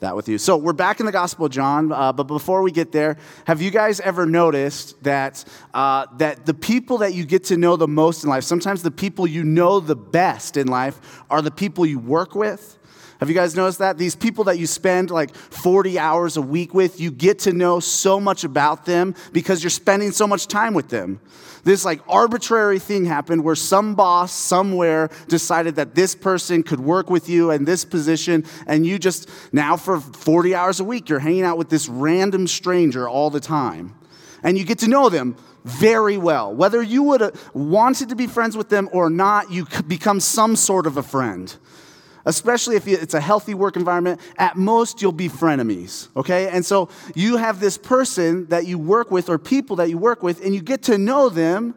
that with you. So we're back in the Gospel of John, uh, but before we get there, have you guys ever noticed that uh, that the people that you get to know the most in life, sometimes the people you know the best in life, are the people you work with? Have you guys noticed that? These people that you spend like 40 hours a week with, you get to know so much about them because you're spending so much time with them. This like arbitrary thing happened where some boss somewhere decided that this person could work with you in this position, and you just now for 40 hours a week, you're hanging out with this random stranger all the time. And you get to know them very well. Whether you would have wanted to be friends with them or not, you become some sort of a friend especially if it's a healthy work environment, at most you'll be frenemies, okay? And so you have this person that you work with or people that you work with, and you get to know them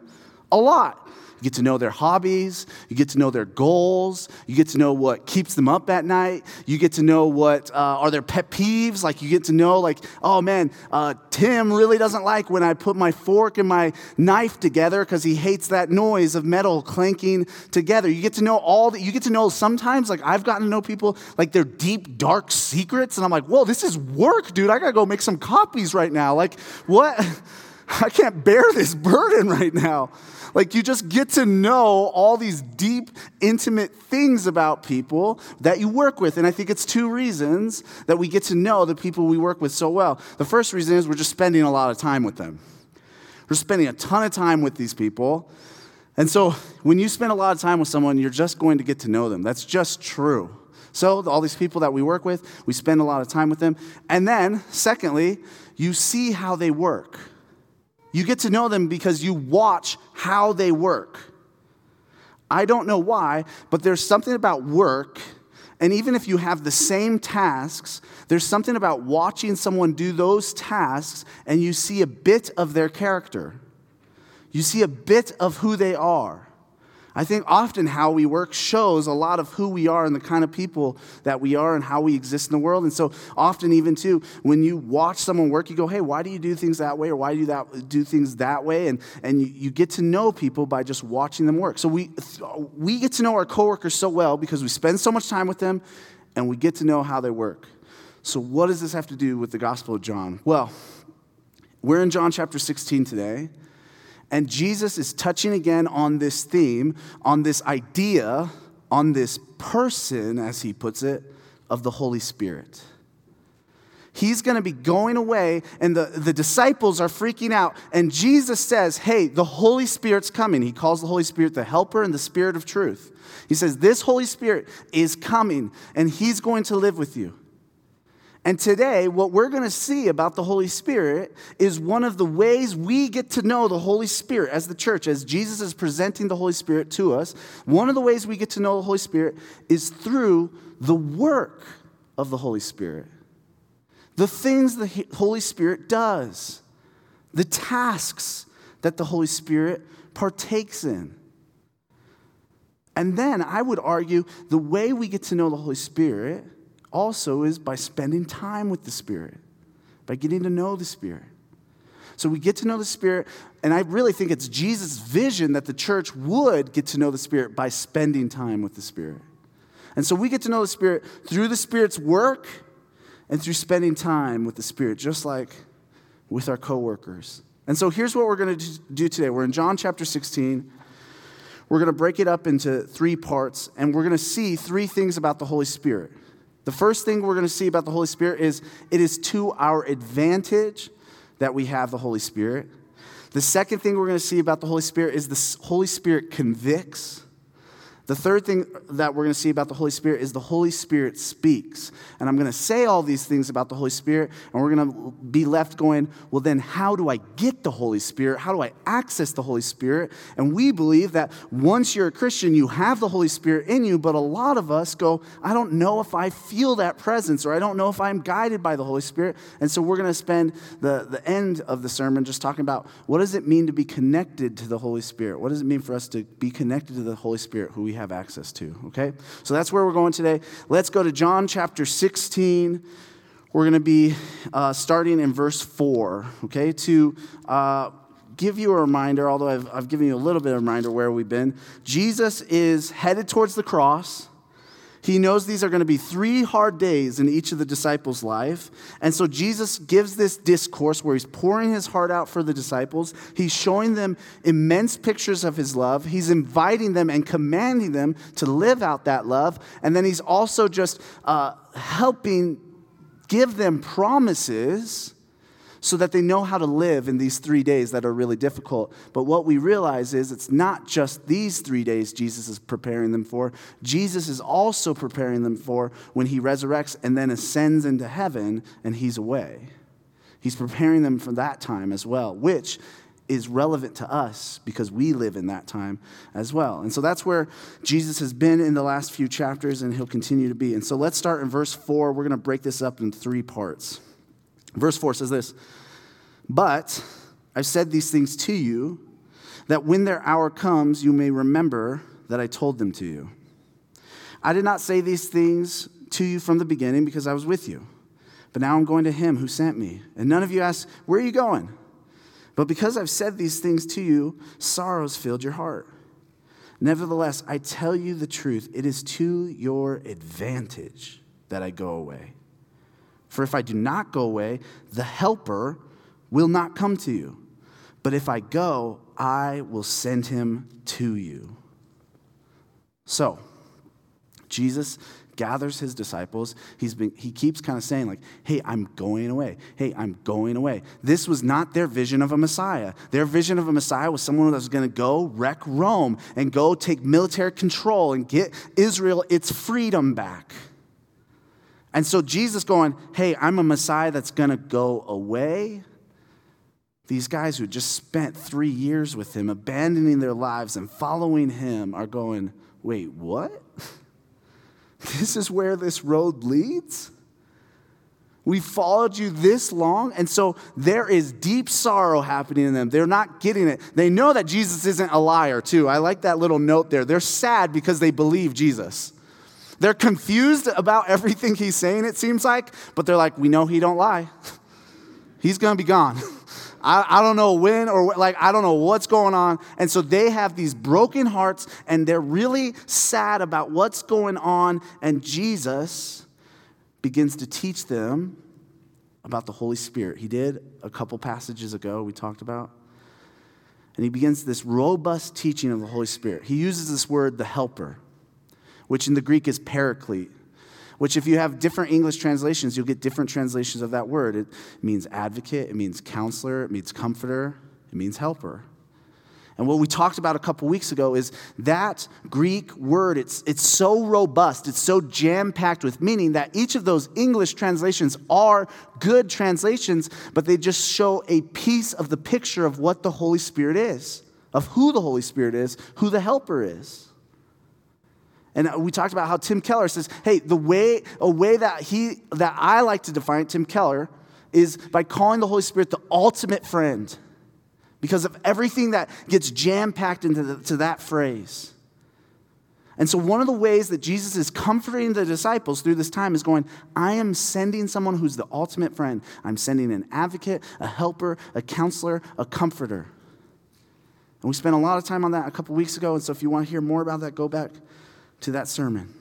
a lot. You get to know their hobbies. You get to know their goals. You get to know what keeps them up at night. You get to know what uh, are their pet peeves. Like you get to know, like, oh man, uh, Tim really doesn't like when I put my fork and my knife together because he hates that noise of metal clanking together. You get to know all that. You get to know sometimes, like I've gotten to know people like their deep dark secrets, and I'm like, whoa, this is work, dude. I gotta go make some copies right now. Like what? I can't bear this burden right now. Like you just get to know all these deep, intimate things about people that you work with. And I think it's two reasons that we get to know the people we work with so well. The first reason is we're just spending a lot of time with them. We're spending a ton of time with these people. And so when you spend a lot of time with someone, you're just going to get to know them. That's just true. So, all these people that we work with, we spend a lot of time with them. And then, secondly, you see how they work. You get to know them because you watch how they work. I don't know why, but there's something about work, and even if you have the same tasks, there's something about watching someone do those tasks and you see a bit of their character. You see a bit of who they are. I think often how we work shows a lot of who we are and the kind of people that we are and how we exist in the world. And so often, even too, when you watch someone work, you go, hey, why do you do things that way? Or why do you that, do things that way? And, and you, you get to know people by just watching them work. So we, we get to know our coworkers so well because we spend so much time with them and we get to know how they work. So, what does this have to do with the Gospel of John? Well, we're in John chapter 16 today. And Jesus is touching again on this theme, on this idea, on this person, as he puts it, of the Holy Spirit. He's going to be going away, and the, the disciples are freaking out. And Jesus says, Hey, the Holy Spirit's coming. He calls the Holy Spirit the helper and the Spirit of truth. He says, This Holy Spirit is coming, and He's going to live with you. And today, what we're going to see about the Holy Spirit is one of the ways we get to know the Holy Spirit as the church, as Jesus is presenting the Holy Spirit to us. One of the ways we get to know the Holy Spirit is through the work of the Holy Spirit. The things the Holy Spirit does, the tasks that the Holy Spirit partakes in. And then I would argue the way we get to know the Holy Spirit also is by spending time with the Spirit, by getting to know the Spirit. So we get to know the Spirit, and I really think it's Jesus' vision that the church would get to know the Spirit by spending time with the Spirit. And so we get to know the Spirit through the Spirit's work and through spending time with the Spirit, just like with our coworkers. And so here's what we're going to do today. We're in John chapter 16. We're going to break it up into three parts, and we're going to see three things about the Holy Spirit. The first thing we're going to see about the Holy Spirit is it is to our advantage that we have the Holy Spirit. The second thing we're going to see about the Holy Spirit is the Holy Spirit convicts. The third thing that we're going to see about the Holy Spirit is the Holy Spirit speaks. And I'm going to say all these things about the Holy Spirit, and we're going to be left going, well, then how do I get the Holy Spirit? How do I access the Holy Spirit? And we believe that once you're a Christian, you have the Holy Spirit in you, but a lot of us go, I don't know if I feel that presence, or I don't know if I'm guided by the Holy Spirit. And so we're going to spend the, the end of the sermon just talking about what does it mean to be connected to the Holy Spirit? What does it mean for us to be connected to the Holy Spirit, who we have access to, okay? So that's where we're going today. Let's go to John chapter 16. We're going to be uh, starting in verse 4, okay? To uh, give you a reminder, although I've, I've given you a little bit of a reminder where we've been, Jesus is headed towards the cross. He knows these are going to be three hard days in each of the disciples' life. And so Jesus gives this discourse where he's pouring his heart out for the disciples. He's showing them immense pictures of his love. He's inviting them and commanding them to live out that love. And then he's also just uh, helping give them promises so that they know how to live in these three days that are really difficult. But what we realize is it's not just these three days Jesus is preparing them for, Jesus is also preparing them for when he resurrects and then ascends into heaven and he's away. He's preparing them for that time as well, which is relevant to us because we live in that time as well. And so that's where Jesus has been in the last few chapters and he'll continue to be. And so let's start in verse 4. We're going to break this up in three parts. Verse 4 says this But I've said these things to you, that when their hour comes, you may remember that I told them to you. I did not say these things to you from the beginning because I was with you. But now I'm going to him who sent me. And none of you ask, Where are you going? But because I've said these things to you, sorrows filled your heart. Nevertheless, I tell you the truth, it is to your advantage that I go away. For if I do not go away, the Helper will not come to you. But if I go, I will send him to you. So, Jesus gathers his disciples. He's been, he keeps kind of saying, like, hey, I'm going away. Hey, I'm going away. This was not their vision of a Messiah. Their vision of a Messiah was someone that was going to go wreck Rome and go take military control and get Israel its freedom back. And so Jesus going, hey, I'm a Messiah that's going to go away. These guys who just spent three years with him, abandoning their lives and following him, are going, wait, what? This is where this road leads? We followed you this long, and so there is deep sorrow happening in them. They're not getting it. They know that Jesus isn't a liar, too. I like that little note there. They're sad because they believe Jesus. They're confused about everything he's saying, it seems like, but they're like, we know he don't lie. He's to be gone. I, I don't know when or like, I don't know what's going on. And so they have these broken hearts and they're really sad about what's going on. And Jesus begins to teach them about the Holy Spirit. He did a couple passages ago, we talked about. And he begins this robust teaching of the Holy Spirit. He uses this word, the helper which in the Greek is paraclete, which, if you have different English translations, you'll get different translations of that word. It means advocate, it means counselor, it means comforter, it means helper. And what we talked about a couple weeks ago is that Greek word, it's, it's so robust, it's so jam packed with meaning that each of those English translations are good translations, but they just show a piece of the picture of what the Holy Spirit is, of who the Holy Spirit is, who the helper is. And we talked about how Tim Keller says, hey, the way, a way that he, that I like to define Tim Keller, is by calling the Holy Spirit the ultimate friend because of everything that gets jam packed into the, that phrase. And so, one of the ways that Jesus is comforting the disciples through this time is going, I am sending someone who's the ultimate friend. I'm sending an advocate, a helper, a counselor, a comforter. And we spent a lot of time on that a couple weeks ago. And so, if you want to hear more about that, go back to that sermon.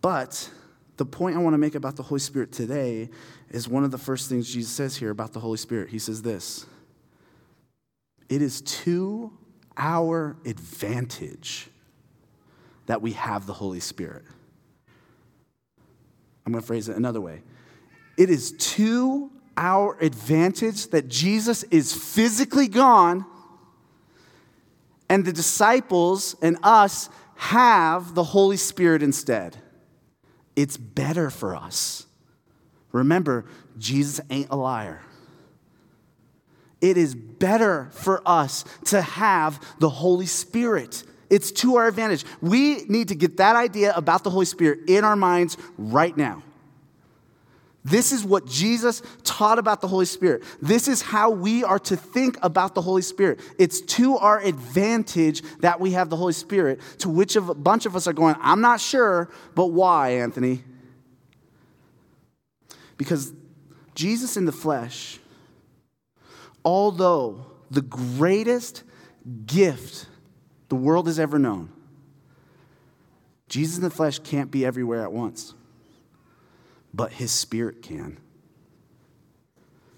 But the point I want to make about the Holy Spirit today is one of the first things Jesus says here about the Holy Spirit. He says this It is to our advantage that we have the Holy Spirit. I'm going to phrase it another way. It is to our advantage that Jesus is physically gone and the disciples and us have the Holy Spirit instead. It's better for us. Remember, Jesus ain't a liar. It is better for us to have the Holy Spirit. It's to our advantage. We need to get that idea about the Holy Spirit in our minds right now. This is what Jesus taught about the Holy Spirit. This is how we are to think about the Holy Spirit. It's to our advantage that we have the Holy Spirit, to which of a bunch of us are going, I'm not sure, but why, Anthony? Because Jesus in the flesh, although the greatest gift the world has ever known, Jesus in the flesh can't be everywhere at once, but his spirit can.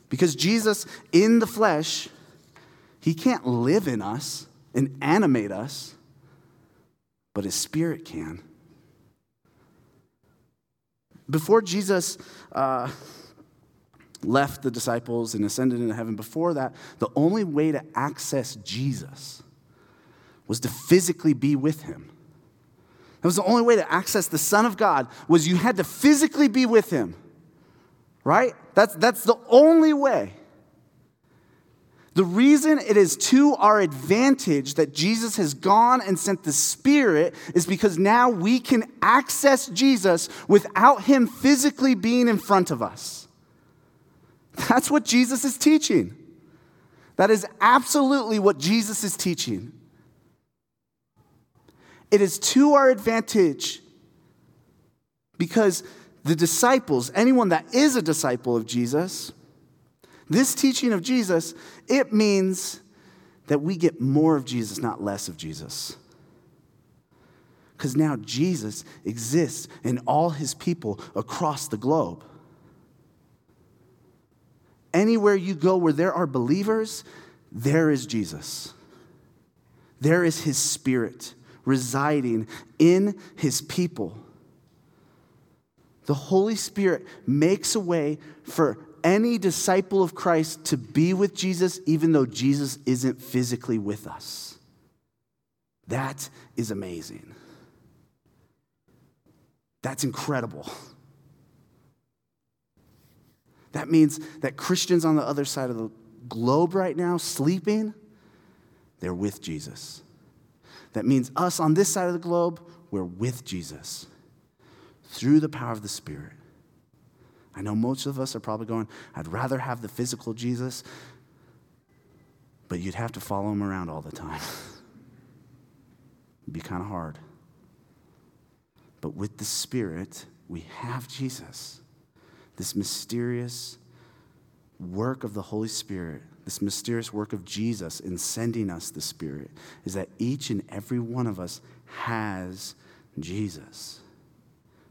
Because Jesus in the flesh, he can't live in us and animate us, but his spirit can. Before Jesus uh, left the disciples and ascended into heaven, before that, the only way to access Jesus was to physically be with him. That was the only way to access the Son of God was you had to physically be with him. Right? That's, that's the only way. The reason it is to our advantage that Jesus has gone and sent the Spirit is because now we can access Jesus without Him physically being in front of us. That's what Jesus is teaching. That is absolutely what Jesus is teaching. It is to our advantage because the disciples, anyone that is a disciple of Jesus, this teaching of Jesus, it means that we get more of Jesus, not less of Jesus. Because now Jesus exists in all his people across the globe. Anywhere you go where there are believers, there is Jesus. There is his spirit residing in his people. The Holy Spirit makes a way for any disciple of Christ to be with Jesus, even though Jesus isn't physically with us. That is amazing. That's incredible. That means that Christians on the other side of the globe right now, sleeping, they're with Jesus. That means us on this side of the globe, we're with Jesus through the power of the Spirit. I know most of us are probably going, I'd rather have the physical Jesus, but you'd have to follow him around all the time. It'd be kind of hard. But with the Spirit, we have Jesus. This mysterious work of the Holy Spirit, this mysterious work of Jesus in sending us the Spirit, is that each and every one of us has Jesus.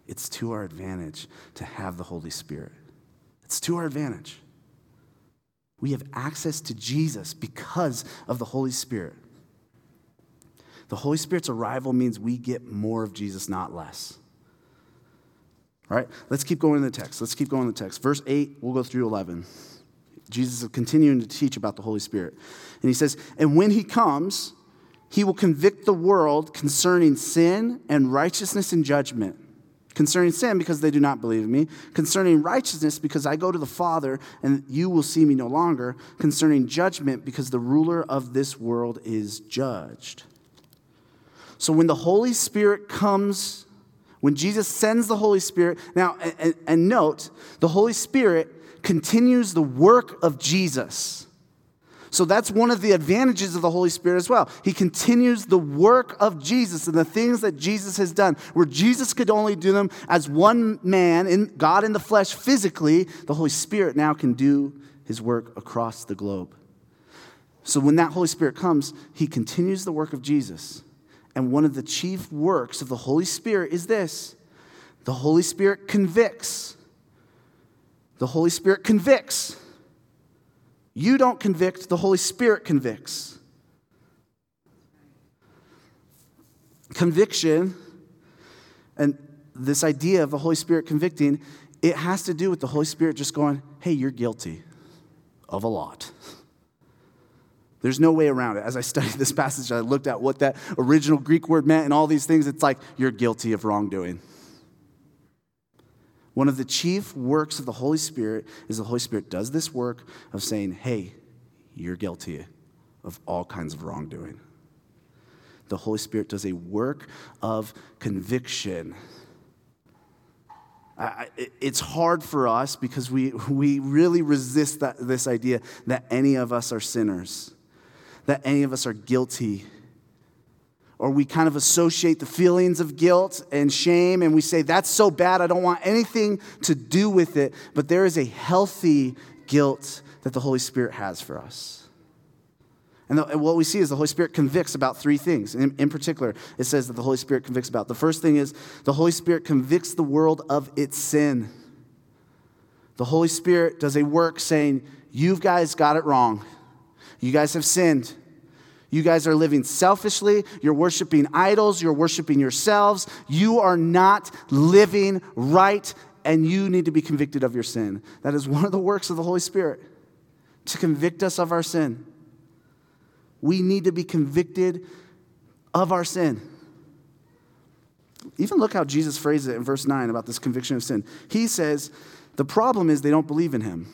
It's to our advantage to have the Holy Spirit. It's to our advantage. We have access to Jesus because of the Holy Spirit. The Holy Spirit's arrival means we get more of Jesus, not less. All right, let's keep going in the text. Let's keep going in the text. Verse 8, we'll go through 11. Jesus is continuing to teach about the Holy Spirit. And he says, And when he comes, he will convict the world concerning sin and righteousness and judgment concerning sin because they do not believe in me, concerning righteousness because I go to the Father and you will see me no longer, concerning judgment because the ruler of this world is judged. So when the Holy Spirit comes, when Jesus sends the Holy Spirit, now, and, and note, the Holy Spirit continues the work of Jesus. So that's one of the advantages of the Holy Spirit as well. He continues the work of Jesus and the things that Jesus has done. Where Jesus could only do them as one man, in God in the flesh physically, the Holy Spirit now can do his work across the globe. So when that Holy Spirit comes, he continues the work of Jesus. And one of the chief works of the Holy Spirit is this the Holy Spirit convicts. The Holy Spirit convicts. You don't convict, the Holy Spirit convicts. Conviction and this idea of the Holy Spirit convicting, it has to do with the Holy Spirit just going, hey, you're guilty of a lot. There's no way around it. As I studied this passage, I looked at what that original Greek word meant and all these things. It's like, you're guilty of wrongdoing. One of the chief works of the Holy Spirit is the Holy Spirit does this work of saying, hey, you're guilty of all kinds of wrongdoing. The Holy Spirit does a work of conviction. I, it's hard for us because we, we really resist that, this idea that any of us are sinners, that any of us are guilty or we kind of associate the feelings of guilt and shame and we say, that's so bad, I don't want anything to do with it. But there is a healthy guilt that the Holy Spirit has for us. And, the, and, what we see is the Holy Spirit convicts about three things. In, in, particular, it says that the Holy Spirit convicts about. The first thing is the Holy Spirit convicts the world of its sin. The Holy Spirit does a work saying, You guys got it wrong. You guys have sinned. You guys are living selfishly. You're worshiping idols. You're worshiping yourselves. You are not living right, and you need to be convicted of your sin. That is one of the works of the Holy Spirit to convict us of our sin. We need to be convicted of our sin. Even look how Jesus phrases it in verse 9 about this conviction of sin. He says, The problem is they don't believe in him.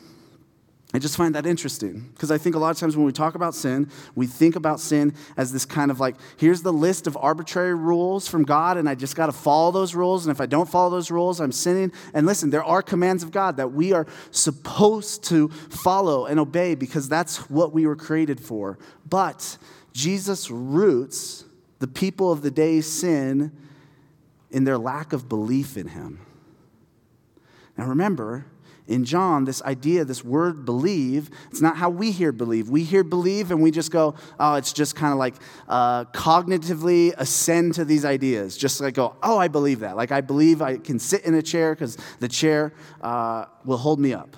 I just find that interesting because I think a lot of times when we talk about sin, we think about sin as this kind of like, here's the list of arbitrary rules from God, and I just got to follow those rules. And if I don't follow those rules, I'm sinning. And listen, there are commands of God that we are supposed to follow and obey because that's what we were created for. But Jesus roots the people of the day's sin in their lack of belief in Him. Now remember, in John, this idea, this word believe, it's not how we hear believe. We hear believe and we just go, oh, it's just kind of like uh, cognitively ascend to these ideas. Just like go, oh, I believe that. Like I believe I can sit in a chair because the chair uh, will hold me up.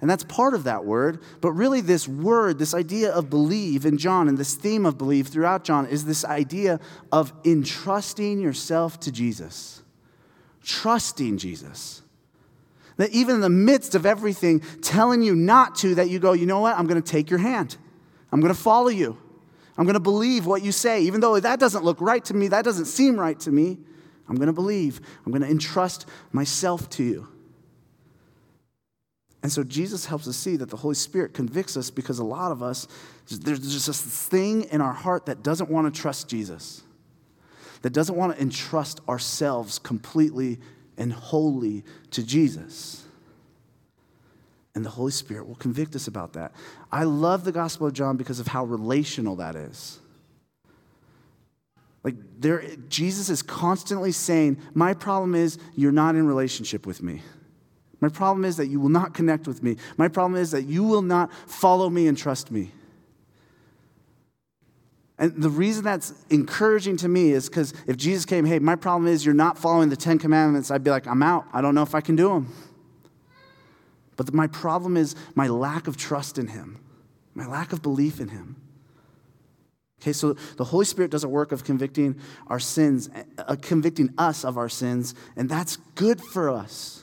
And that's part of that word. But really, this word, this idea of believe in John, and this theme of believe throughout John, is this idea of entrusting yourself to Jesus. Trusting Jesus. That even in the midst of everything telling you not to, that you go, you know what? I'm going to take your hand. I'm going to follow you. I'm going to believe what you say. Even though that doesn't look right to me, that doesn't seem right to me, I'm going to believe. I'm going to entrust myself to you. And so Jesus helps us see that the Holy Spirit convicts us because a lot of us, there's just this thing in our heart that doesn't want to trust Jesus, that doesn't want to entrust ourselves completely and wholly to Jesus. And the Holy Spirit will convict us about that. I love the Gospel of John because of how relational that is. Like there Jesus is constantly saying, "My problem is you're not in relationship with me." My problem is that you will not connect with me. My problem is that you will not follow me and trust me. And the reason that's encouraging to me is because if Jesus came, hey, my problem is you're not following the Ten Commandments, I'd be like, I'm out. I don't know if I can do them. But my problem is my lack of trust in Him, my lack of belief in Him. Okay, so the Holy Spirit does a work of convicting our sins, uh, convicting us of our sins, and that's good for us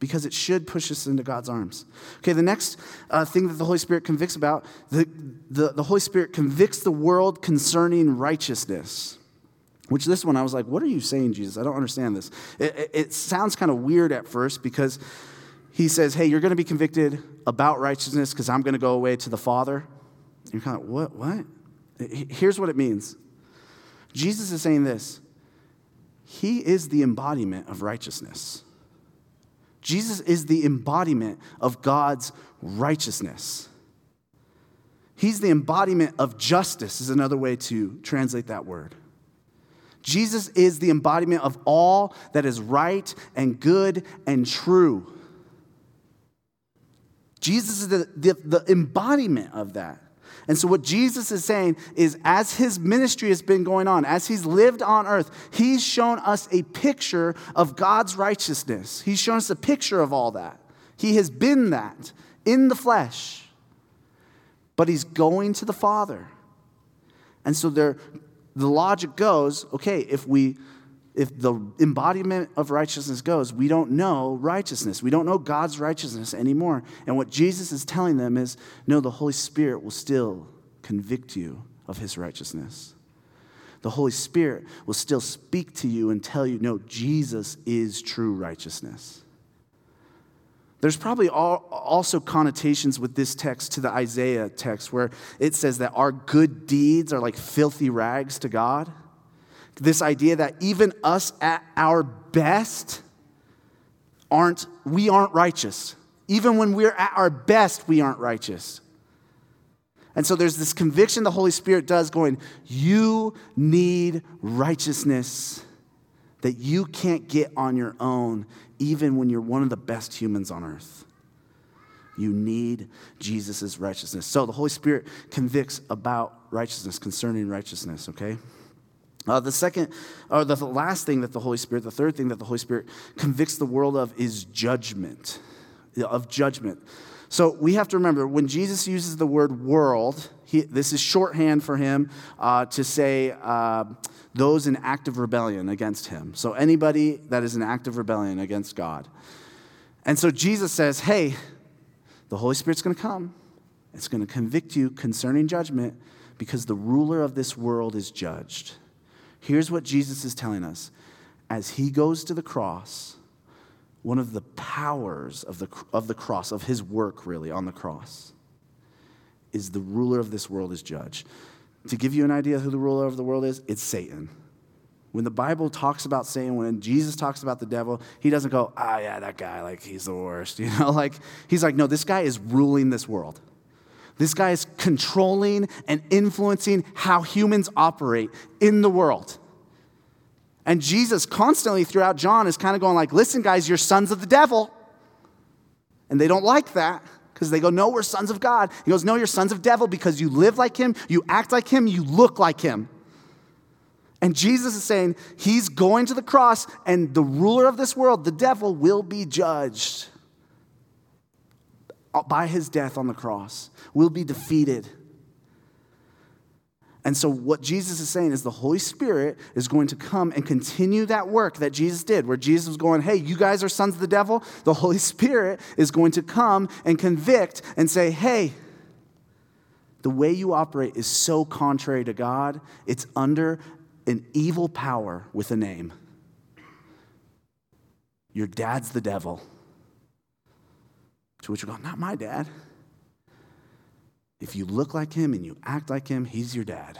because it should push us into God's arms. Okay, the next uh, thing that the Holy Spirit convicts about, the, the, the Holy Spirit convicts the world concerning righteousness. Which this one, I was like, what are you saying, Jesus? I don't understand this. It, it, it sounds kind of weird at first because he says, hey, you're going to be convicted about righteousness because I'm going to go away to the Father. And you're kind of, what? What? Here's what it means Jesus is saying this He is the embodiment of righteousness. Jesus is the embodiment of God's righteousness. He's the embodiment of justice, is another way to translate that word. Jesus is the embodiment of all that is right and good and true. Jesus is the, the, the embodiment of that. And so, what Jesus is saying is, as his ministry has been going on, as he's lived on earth, he's shown us a picture of God's righteousness. He's shown us a picture of all that. He has been that in the flesh, but he's going to the Father. And so, there, the logic goes okay, if we if the embodiment of righteousness goes, we don't know righteousness. We don't know God's righteousness anymore. And what Jesus is telling them is no, the Holy Spirit will still convict you of his righteousness. The Holy Spirit will still speak to you and tell you, no, Jesus is true righteousness. There's probably also connotations with this text to the Isaiah text where it says that our good deeds are like filthy rags to God this idea that even us at our best aren't, we aren't righteous. Even when we're at our best, we aren't righteous. And so there's this conviction the Holy Spirit does going, you need righteousness that you can't get on your own, even when you're one of the best humans on earth. You need Jesus' righteousness. So the Holy Spirit convicts about righteousness, concerning righteousness, okay? Uh, the second, or the last thing that the Holy Spirit, the third thing that the Holy Spirit convicts the world of is judgment. Of judgment. So we have to remember when Jesus uses the word world, he, this is shorthand for him uh, to say uh, those in active rebellion against him. So anybody that is in active rebellion against God. And so Jesus says, hey, the Holy Spirit's going to come. It's going to convict you concerning judgment because the ruler of this world is judged. Here's what Jesus is telling us as he goes to the cross, one of the powers of the, of the cross, of his work really on the cross, is the ruler of this world is judged. To give you an idea who the ruler of the world is, it's Satan. When the Bible talks about Satan, when Jesus talks about the devil, he doesn't go, ah, oh, yeah, that guy, like, he's the worst. You know, like, he's like, no, this guy is ruling this world. This guy is controlling and influencing how humans operate in the world. And Jesus constantly throughout John is kind of going like, listen, guys, you're sons of the devil. And they don't like that because they go, no, we're sons of God. He goes, no, you're sons of devil because you live like him, you act like him, you look like him. And Jesus is saying he's going to the cross, and the ruler of this world, the devil, will be judged Uh, by his death on the cross, will be defeated. And so, what Jesus is saying is the Holy Spirit is going to come and continue that work that Jesus did, where Jesus was going, Hey, you guys are sons of the devil. The Holy Spirit is going to come and convict and say, Hey, the way you operate is so contrary to God, it's under an evil power with a name. Your dad's the devil. To which we go, Not my dad. If you look like him and you act like him, he's your dad.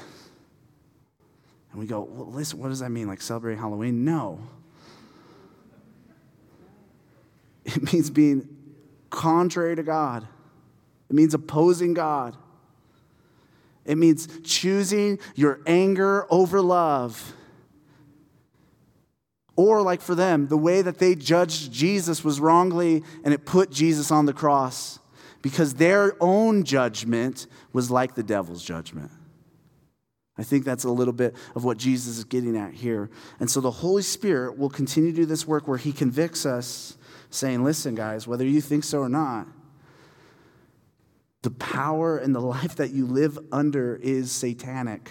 And we go, Well, listen, what does that mean? Like celebrating Halloween? No. It means being contrary to God, it means opposing God. It means choosing your anger over love. Or, like for them, the way that they judged Jesus was wrongly and it put Jesus on the cross because their own judgment was like the devil's judgment. I think that's a little bit of what Jesus is getting at here. And so the Holy Spirit will continue to do this work where he convicts us, saying, Listen, guys, whether you think so or not, the power and the life that you live under is satanic.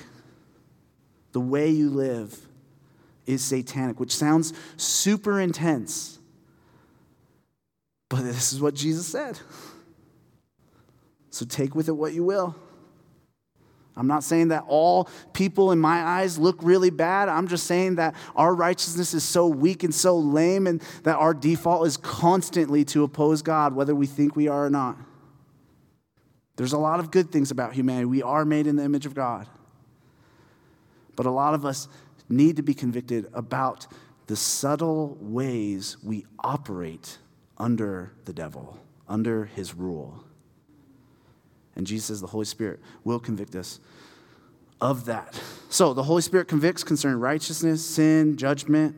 The way you live is satanic, which sounds super intense. But this is what Jesus said. So take with it what you will. I'm not saying that all people in my eyes look really bad. I'm just saying that our righteousness is so weak and so lame, and that our default is constantly to oppose God, whether we think we are or not. There's a lot of good things about humanity. We are made in the image of God. But a lot of us need to be convicted about the subtle ways we operate under the devil, under his rule. And Jesus says the Holy Spirit will convict us of that. So the Holy Spirit convicts concerning righteousness, sin, judgment.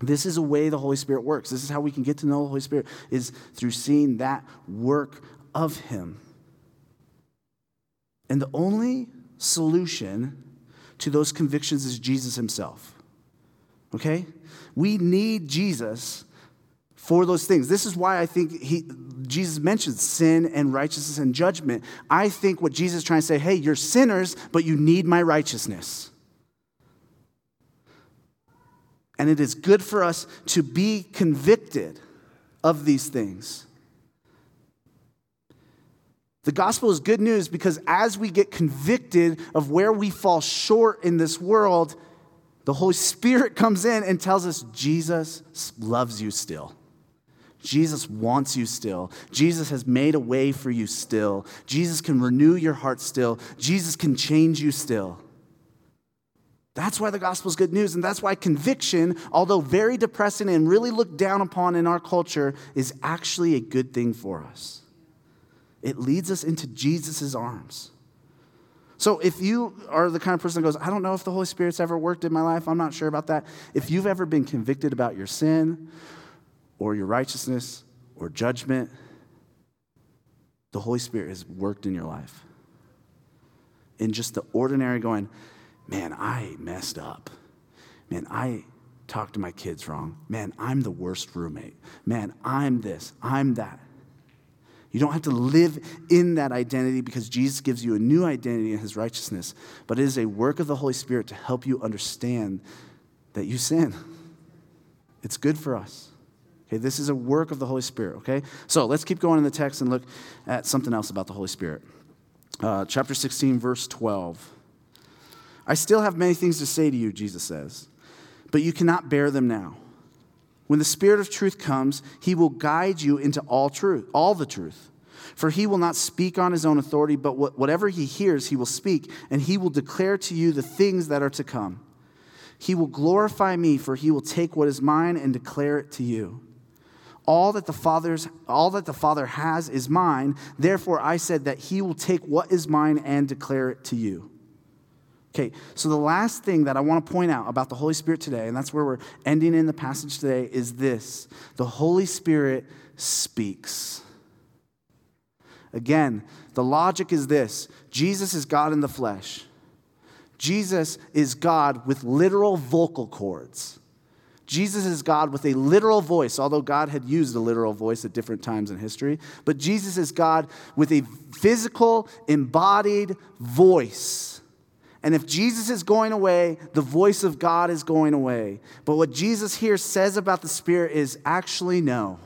This is a way the Holy Spirit works. This is how we can get to know the Holy Spirit is through seeing that work of him. And the only solution to those convictions is Jesus himself. Okay? We need Jesus for those things. This is why I think he, Jesus mentions sin and righteousness and judgment. I think what Jesus is trying to say, hey, you're sinners, but you need my righteousness. And it is good for us to be convicted of these things. The gospel is good news because as we get convicted of where we fall short in this world, the Holy Spirit comes in and tells us Jesus loves you still. Jesus wants you still. Jesus has made a way for you still. Jesus can renew your heart still. Jesus can change you still. That's why the gospel is good news. And that's why conviction, although very depressing and really looked down upon in our culture, is actually a good thing for us it leads us into Jesus' arms. So if you are the kind of person that goes, I don't know if the Holy Spirit's ever worked in my life, I'm not sure about that. If you've ever been convicted about your sin or your righteousness or judgment, the Holy Spirit has worked in your life. In just the ordinary going, man, I messed up. Man, I talked to my kids wrong. Man, I'm the worst roommate. Man, I'm this, I'm that. You don't have to live in that identity because Jesus gives you a new identity in his righteousness, but it is a work of the Holy Spirit to help you understand that you sin. It's good for us. Okay, this is a work of the Holy Spirit, okay? So let's keep going in the text and look at something else about the Holy Spirit. Uh, chapter 16, verse 12. I still have many things to say to you, Jesus says, but you cannot bear them now. When the Spirit of truth comes, he will guide you into all truth, all the truth. For he will not speak on his own authority, but whatever he hears, he will speak, and he will declare to you the things that are to come. He will glorify me, for he will take what is mine and declare it to you. All that the Father's all that the Father has is mine. Therefore I said that he will take what is mine and declare it to you. Okay, so the last thing that I want to point out about the Holy Spirit today, and that's where we're ending in the passage today, is this the Holy Spirit speaks. Again, the logic is this Jesus is God in the flesh. Jesus is God with literal vocal cords. Jesus is God with a literal voice, although God had used a literal voice at different times in history. But Jesus is God with a physical, embodied voice. And if Jesus is going away, the voice of God is going away. But what Jesus here says about the Spirit is actually no.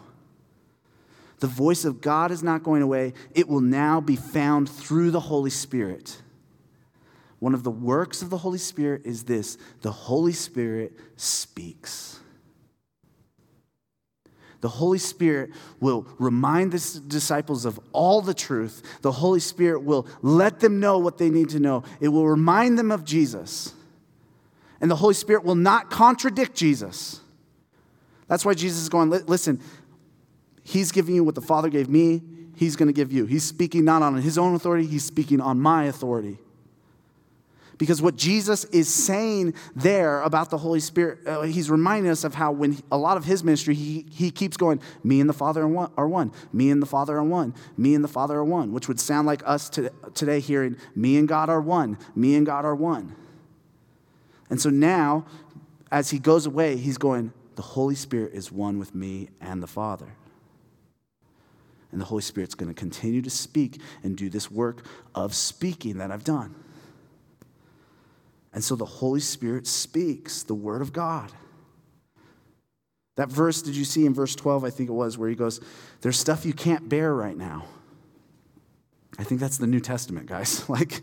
The voice of God is not going away, it will now be found through the Holy Spirit. One of the works of the Holy Spirit is this the Holy Spirit speaks. The Holy Spirit will remind the disciples of all the truth. The Holy Spirit will let them know what they need to know. It will remind them of Jesus. And the Holy Spirit will not contradict Jesus. That's why Jesus is going, listen, He's giving you what the Father gave me, He's going to give you. He's speaking not on His own authority, He's speaking on my authority. Because what Jesus is saying there about the Holy Spirit, uh, he's reminding us of how when he, a lot of his ministry, he, he keeps going, me and the Father are one, are one, me and the Father are one, me and the Father are one, which would sound like us to, today hearing, me and God are one, me and God are one. And so now, as he goes away, he's going, the Holy Spirit is one with me and the Father. And the Holy Spirit's going to continue to speak and do this work of speaking that I've done. And so the Holy Spirit speaks the word of God. That verse, did you see in verse 12, I think it was, where he goes, There's stuff you can't bear right now. I think that's the New Testament, guys. like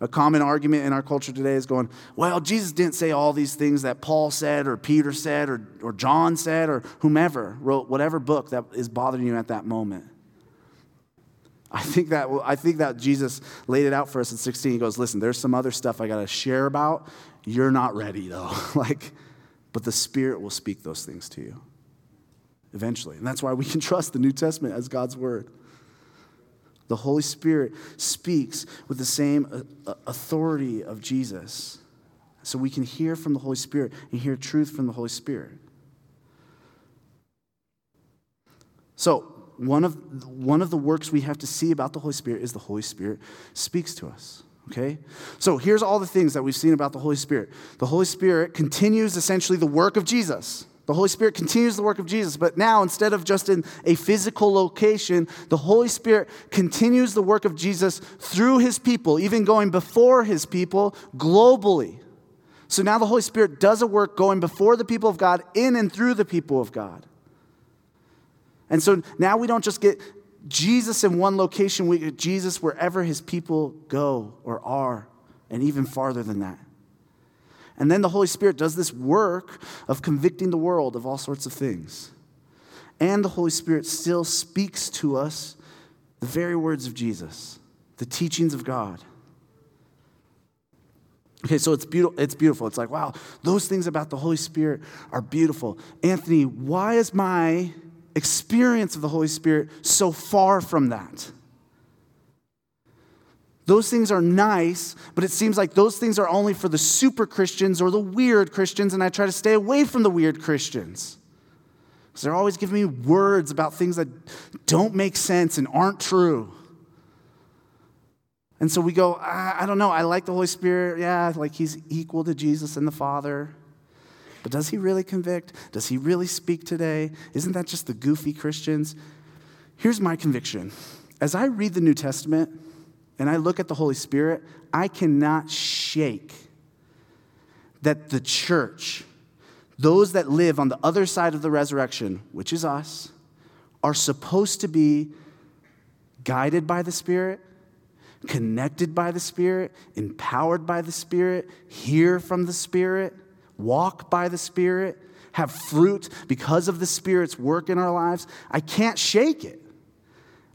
a common argument in our culture today is going, Well, Jesus didn't say all these things that Paul said, or Peter said, or, or John said, or whomever wrote whatever book that is bothering you at that moment. I think that I think that Jesus laid it out for us in 16. He goes, "Listen, there's some other stuff I got to share about. You're not ready though." like but the Spirit will speak those things to you eventually. And that's why we can trust the New Testament as God's word. The Holy Spirit speaks with the same uh, uh, authority of Jesus. So we can hear from the Holy Spirit and hear truth from the Holy Spirit. So, one of, one of the works we have to see about the Holy Spirit is the Holy Spirit speaks to us. Okay? So here's all the things that we've seen about the Holy Spirit. The Holy Spirit continues essentially the work of Jesus. The Holy Spirit continues the work of Jesus, but now instead of just in a physical location, the Holy Spirit continues the work of Jesus through his people, even going before his people globally. So now the Holy Spirit does a work going before the people of God, in and through the people of God. And so now we don't just get Jesus in one location, we get Jesus wherever his people go or are, and even farther than that. And then the Holy Spirit does this work of convicting the world of all sorts of things. And the Holy Spirit still speaks to us the very words of Jesus, the teachings of God. Okay, so it's beautiful. It's beautiful. It's like, wow, those things about the Holy Spirit are beautiful. Anthony, why is my experience of the Holy Spirit so far from that. Those things are nice, but it seems like those things are only for the super Christians or the weird Christians, and I try to stay away from the weird Christians. Because they're always giving me words about things that don't make sense and aren't true. And so we go, I, I don't know, I like the Holy Spirit. Yeah, like he's equal to Jesus and the Father. But does he really convict? Does he really speak today? Isn't that just the goofy Christians? Here's my conviction. As I read the New Testament and I look at the Holy Spirit, I cannot shake that the church, those that live on the other side of the resurrection, which is us, are supposed to be guided by the Spirit, connected by the Spirit, empowered by the Spirit, hear from the Spirit, walk by the Spirit, have fruit because of the Spirit's work in our lives. I can't shake it.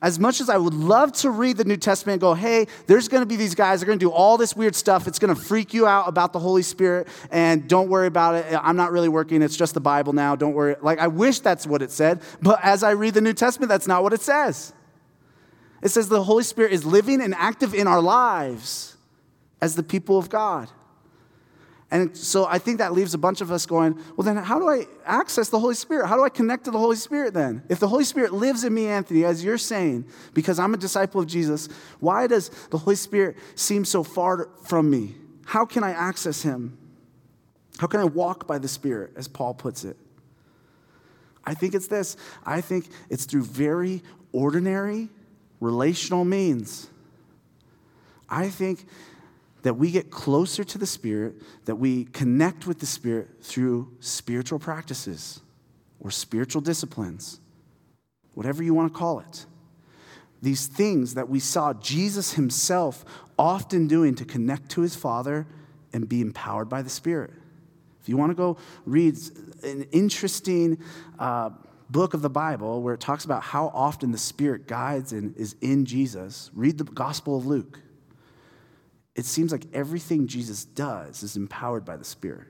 As much as I would love to read the New Testament and go, hey, there's going to be these guys, they're going to do all this weird stuff. It's going to freak you out about the Holy Spirit, and don't worry about it. I'm not really working. It's just the Bible now. Don't worry. Like, I wish that's what it said, but as I read the New Testament, that's not what it says. It says the Holy Spirit is living and active in our lives as the people of God. And so I think that leaves a bunch of us going, well, then how do I access the Holy Spirit? How do I connect to the Holy Spirit then? If the Holy Spirit lives in me, Anthony, as you're saying, because I'm a disciple of Jesus, why does the Holy Spirit seem so far from me? How can I access him? How can I walk by the Spirit, as Paul puts it? I think it's this I think it's through very ordinary relational means. I think that we get closer to the Spirit, that we connect with the Spirit through spiritual practices or spiritual disciplines, whatever you want to call it. These things that we saw Jesus himself often doing to connect to his Father and be empowered by the Spirit. If you want to go read an interesting uh, book of the Bible where it talks about how often the Spirit guides and is in Jesus, read the Gospel of Luke it seems like everything Jesus does is empowered by the Spirit.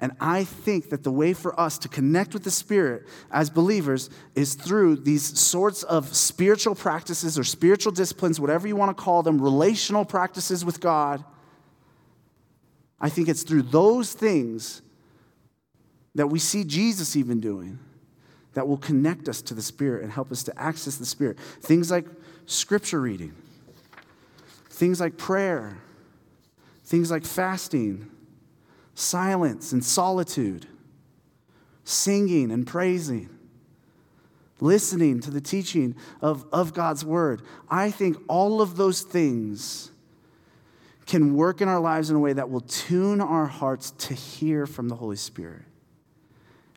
And I think that the way for us to connect with the Spirit as believers is through these sorts of spiritual practices or spiritual disciplines, whatever you want to call them, relational practices with God. I think it's through those things that we see Jesus even doing that will connect us to the Spirit and help us to access the Spirit. Things like scripture reading Things like prayer, things like fasting, silence and solitude, singing and praising, listening to the teaching of, of God's word. I think all of those things can work in our lives in a way that will tune our hearts to hear from the Holy Spirit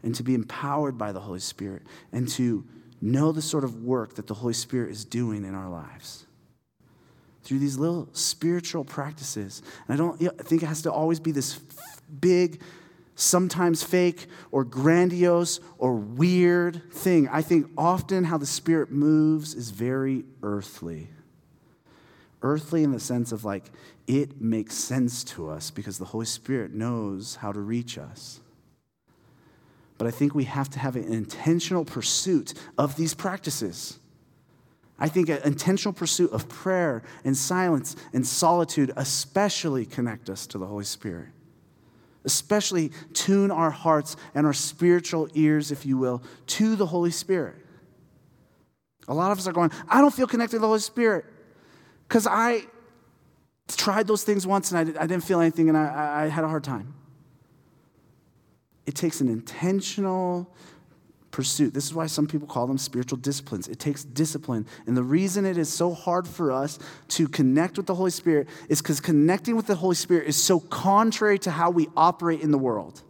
and to be empowered by the Holy Spirit and to know the sort of work that the Holy Spirit is doing in our lives through these little spiritual practices. And I don't think it has to always be this big, sometimes fake or grandiose or weird thing. I think often how the Spirit moves is very earthly. Earthly in the sense of like it makes sense to us because the Holy Spirit knows how to reach us. But I think we have to have an intentional pursuit of these practices. I think an intentional pursuit of prayer and silence and solitude especially connect us to the Holy Spirit. Especially tune our hearts and our spiritual ears, if you will, to the Holy Spirit. A lot of us are going, I don't feel connected to the Holy Spirit because I tried those things once and I, didn't feel anything and I, I had a hard time. It takes an intentional pursuit. This is why some people call them spiritual disciplines. It takes discipline. And the reason it is so hard for us to connect with the Holy Spirit is because connecting with the Holy Spirit is so contrary to how we operate in the world.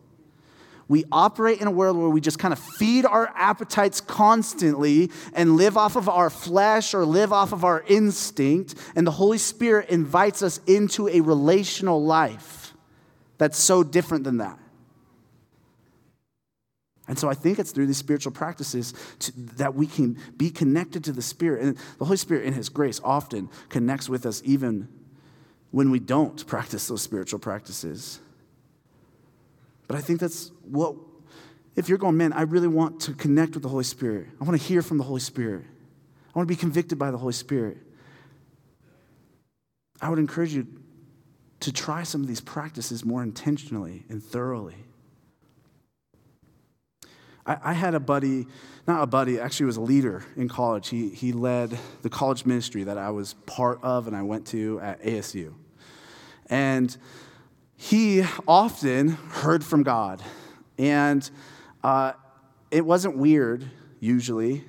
We operate in a world where we just kind of feed our appetites constantly and live off of our flesh or live off of our instinct. And the Holy Spirit invites us into a relational life that's so different than that. And so I think it's through these spiritual practices to, that we can be connected to the Spirit. And the Holy Spirit, in His grace, often connects with us even when we don't practice those spiritual practices. But I think that's what, if you're going, man, I really want to connect with the Holy Spirit, I want to hear from the Holy Spirit, I want to be convicted by the Holy Spirit. I would encourage you to try some of these practices more intentionally and thoroughly. I, I had a buddy, not a buddy, actually was a leader in college. He, he led the college ministry that I was part of and I went to at ASU. And he often heard from God. And uh, it wasn't weird, usually,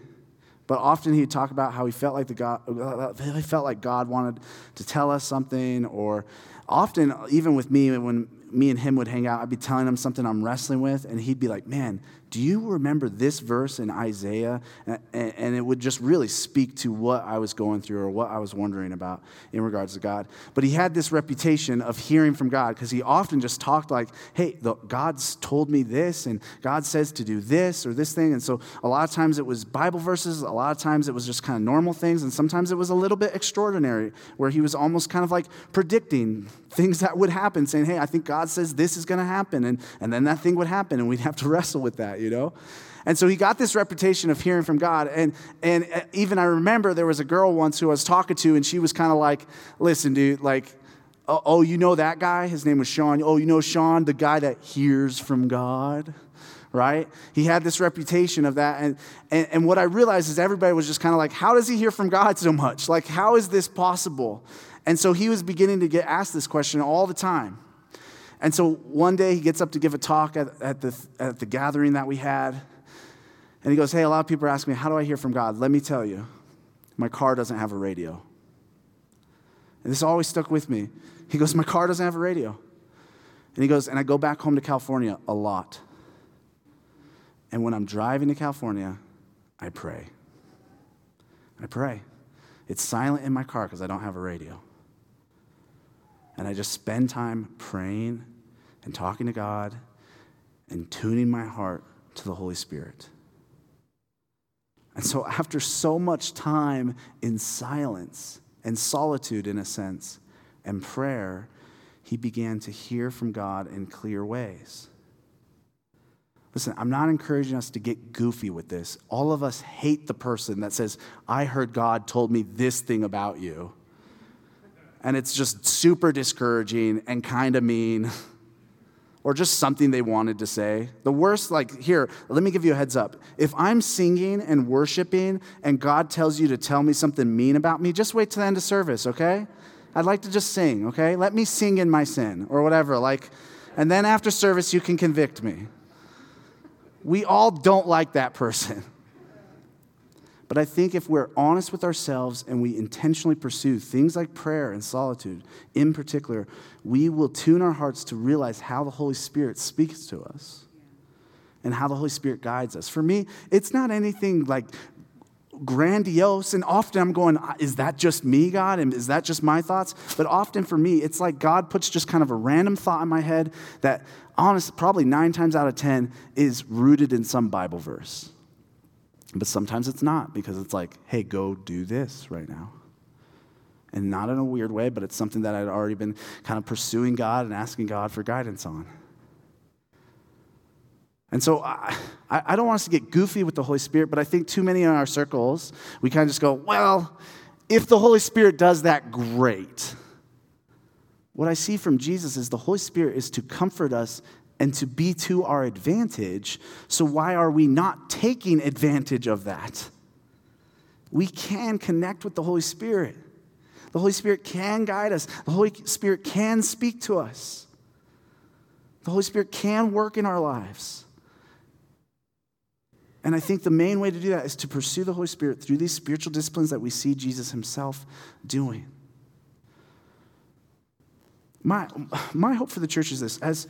but often he'd talk about how he felt like the God, he felt like God wanted to tell us something, or often, even with me, when me and him would hang out, I'd be telling him something I'm wrestling with, and he'd be like, Man, do you remember this verse in Isaiah? And, it would just really speak to what I was going through or what I was wondering about in regards to God. But he had this reputation of hearing from God because he often just talked like, hey, the, God's told me this, and God says to do this or this thing. And so a lot of times it was Bible verses, a lot of times it was just kind of normal things, and sometimes it was a little bit extraordinary where he was almost kind of like predicting things that would happen, saying, hey, I think God says this is going to happen. And, and then that thing would happen, and we'd have to wrestle with that you know? And so he got this reputation of hearing from God. And, and uh, even I remember there was a girl once who I was talking to, and she was kind of like, listen, dude, like, oh, oh, you know that guy? His name was Sean. Oh, you know Sean, the guy that hears from God? Right? He had this reputation of that. And, and, and what I realized is everybody was just kind of like, how does he hear from God so much? Like, how is this possible? And so he was beginning to get asked this question all the time. And so one day he gets up to give a talk at, at, the, at the gathering that we had. And he goes, Hey, a lot of people are asking me, How do I hear from God? Let me tell you, my car doesn't have a radio. And this always stuck with me. He goes, My car doesn't have a radio. And he goes, And I go back home to California a lot. And when I'm driving to California, I pray. I pray. It's silent in my car because I don't have a radio. And I just spend time praying and talking to God and tuning my heart to the Holy Spirit. And so, after so much time in silence and solitude, in a sense, and prayer, he began to hear from God in clear ways. Listen, I'm not encouraging us to get goofy with this. All of us hate the person that says, I heard God told me this thing about you. And it's just super discouraging and kind of mean or just something they wanted to say. The worst, like, here, let me give you a heads up. If I'm singing and worshiping and God tells you to tell me something mean about me, just wait till the end of service, okay? I'd like to just sing, okay? Let me sing in my sin or whatever. Like, and then after service, you can convict me. We all don't like that person. But I think if we're honest with ourselves and we intentionally pursue things like prayer and solitude in particular, we will tune our hearts to realize how the Holy Spirit speaks to us and how the Holy Spirit guides us. For me, it's not anything like grandiose. And often I'm going, is that just me, God? And is that just my thoughts? But often for me, it's like God puts just kind of a random thought in my head that, honest, probably nine times out of 10 is rooted in some Bible verse. But sometimes it's not because it's like, hey, go do this right now. And not in a weird way, but it's something that I'd already been kind of pursuing God and asking God for guidance on. And so I, I don't want us to get goofy with the Holy Spirit, but I think too many in our circles, we kind of just go, well, if the Holy Spirit does that, great. What I see from Jesus is the Holy Spirit is to comfort us and to be to our advantage. So, why are we not taking advantage of that? We can connect with the Holy Spirit. The Holy Spirit can guide us, the Holy Spirit can speak to us, the Holy Spirit can work in our lives. And I think the main way to do that is to pursue the Holy Spirit through these spiritual disciplines that we see Jesus himself doing. My, my hope for the church is this as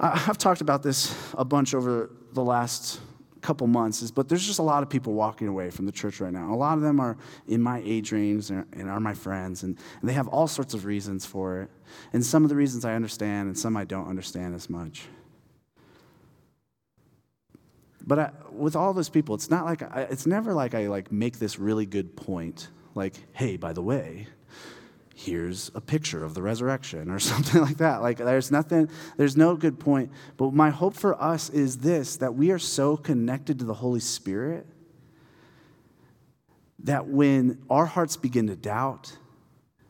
I've talked about this a bunch over the last couple months, is, but there's just a lot of people walking away from the church right now. A lot of them are in my age range and are my friends, and, and they have all sorts of reasons for it. And some of the reasons I understand, and some I don't understand as much. But I, with all those people, it's not like I, it's never like I like make this really good point, like, hey, by the way, here's a picture of the resurrection or something like that. Like there's nothing, there's no good point. But my hope for us is this that we are so connected to the Holy Spirit that when our hearts begin to doubt,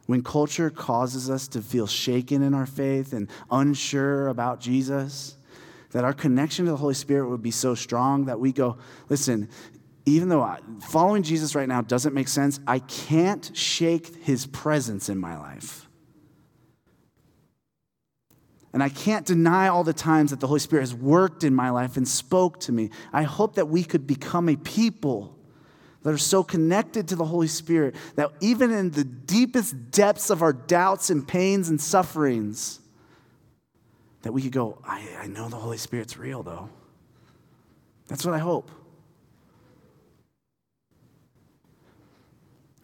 when culture causes us to feel shaken in our faith and unsure about Jesus, that our connection to the Holy Spirit would be so strong that we go, listen, even though I, following Jesus right now doesn't make sense, I can't shake his presence in my life. And I can't deny all the times that the Holy Spirit has worked in my life and spoke to me. I hope that we could become a people that are so connected to the Holy Spirit that even in the deepest depths of our doubts and pains and sufferings, that we could go, I, I know the Holy Spirit's real, though. That's what I hope.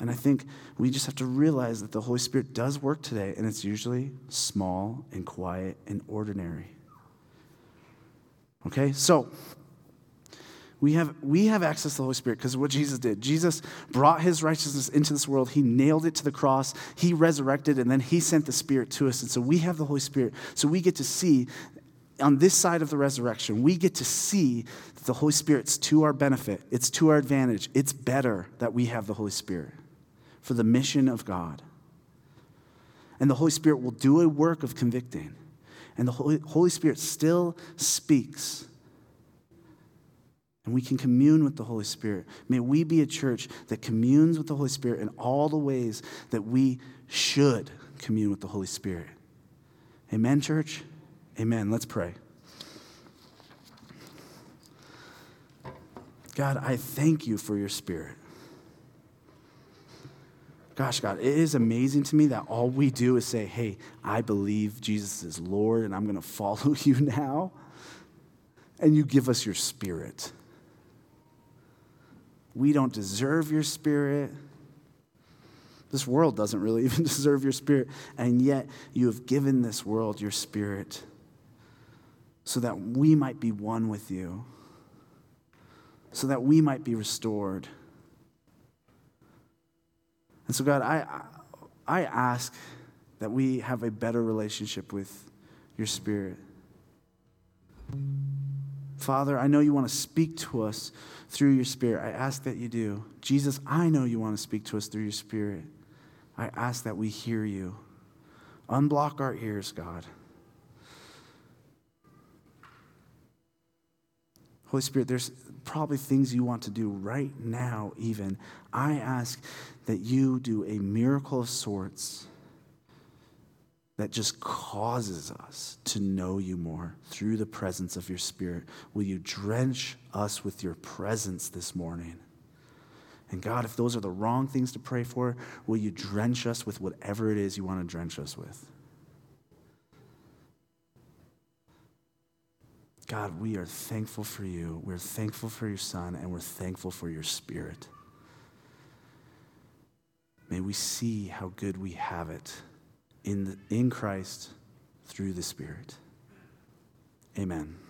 And I think we just have to realize that the Holy Spirit does work today, and it's usually small and quiet and ordinary. Okay, so we have, we have access to the Holy Spirit because of what Jesus did. Jesus brought his righteousness into this world. He nailed it to the cross. He resurrected, and then he sent the Spirit to us. And so we have the Holy Spirit. So we get to see on this side of the resurrection, we get to see that the Holy Spirit's to our benefit. It's to our advantage. It's better that we have the Holy Spirit for the mission of God. And the Holy Spirit will do a work of convicting. And the Holy, Spirit still speaks and we can commune with the Holy Spirit. May we be a church that communes with the Holy Spirit in all the ways that we should commune with the Holy Spirit. Amen, church? Amen. Let's pray. God, I thank you for your Spirit. Gosh, God, it is amazing to me that all we do is say, hey, I believe Jesus is Lord and I'm going to follow you now. And you give us your Spirit. We don't deserve your spirit. This world doesn't really even deserve your spirit. And yet, you have given this world your spirit so that we might be one with you, so that we might be restored. And so, God, I, I ask that we have a better relationship with your spirit. Father, I know you want to speak to us through your Spirit. I ask that you do. Jesus, I know you want to speak to us through your Spirit. I ask that we hear you. Unblock our ears, God. Holy Spirit, there's probably things you want to do right now, even. I ask that you do a miracle of sorts that just causes us to know you more through the presence of your Spirit. Will you drench us with your presence this morning? And God, if those are the wrong things to pray for, will you drench us with whatever it is you want to drench us with? God, we are thankful for you. We're thankful for your Son, and we're thankful for your Spirit. May we see how good we have it in, the, in Christ through the Spirit. Amen.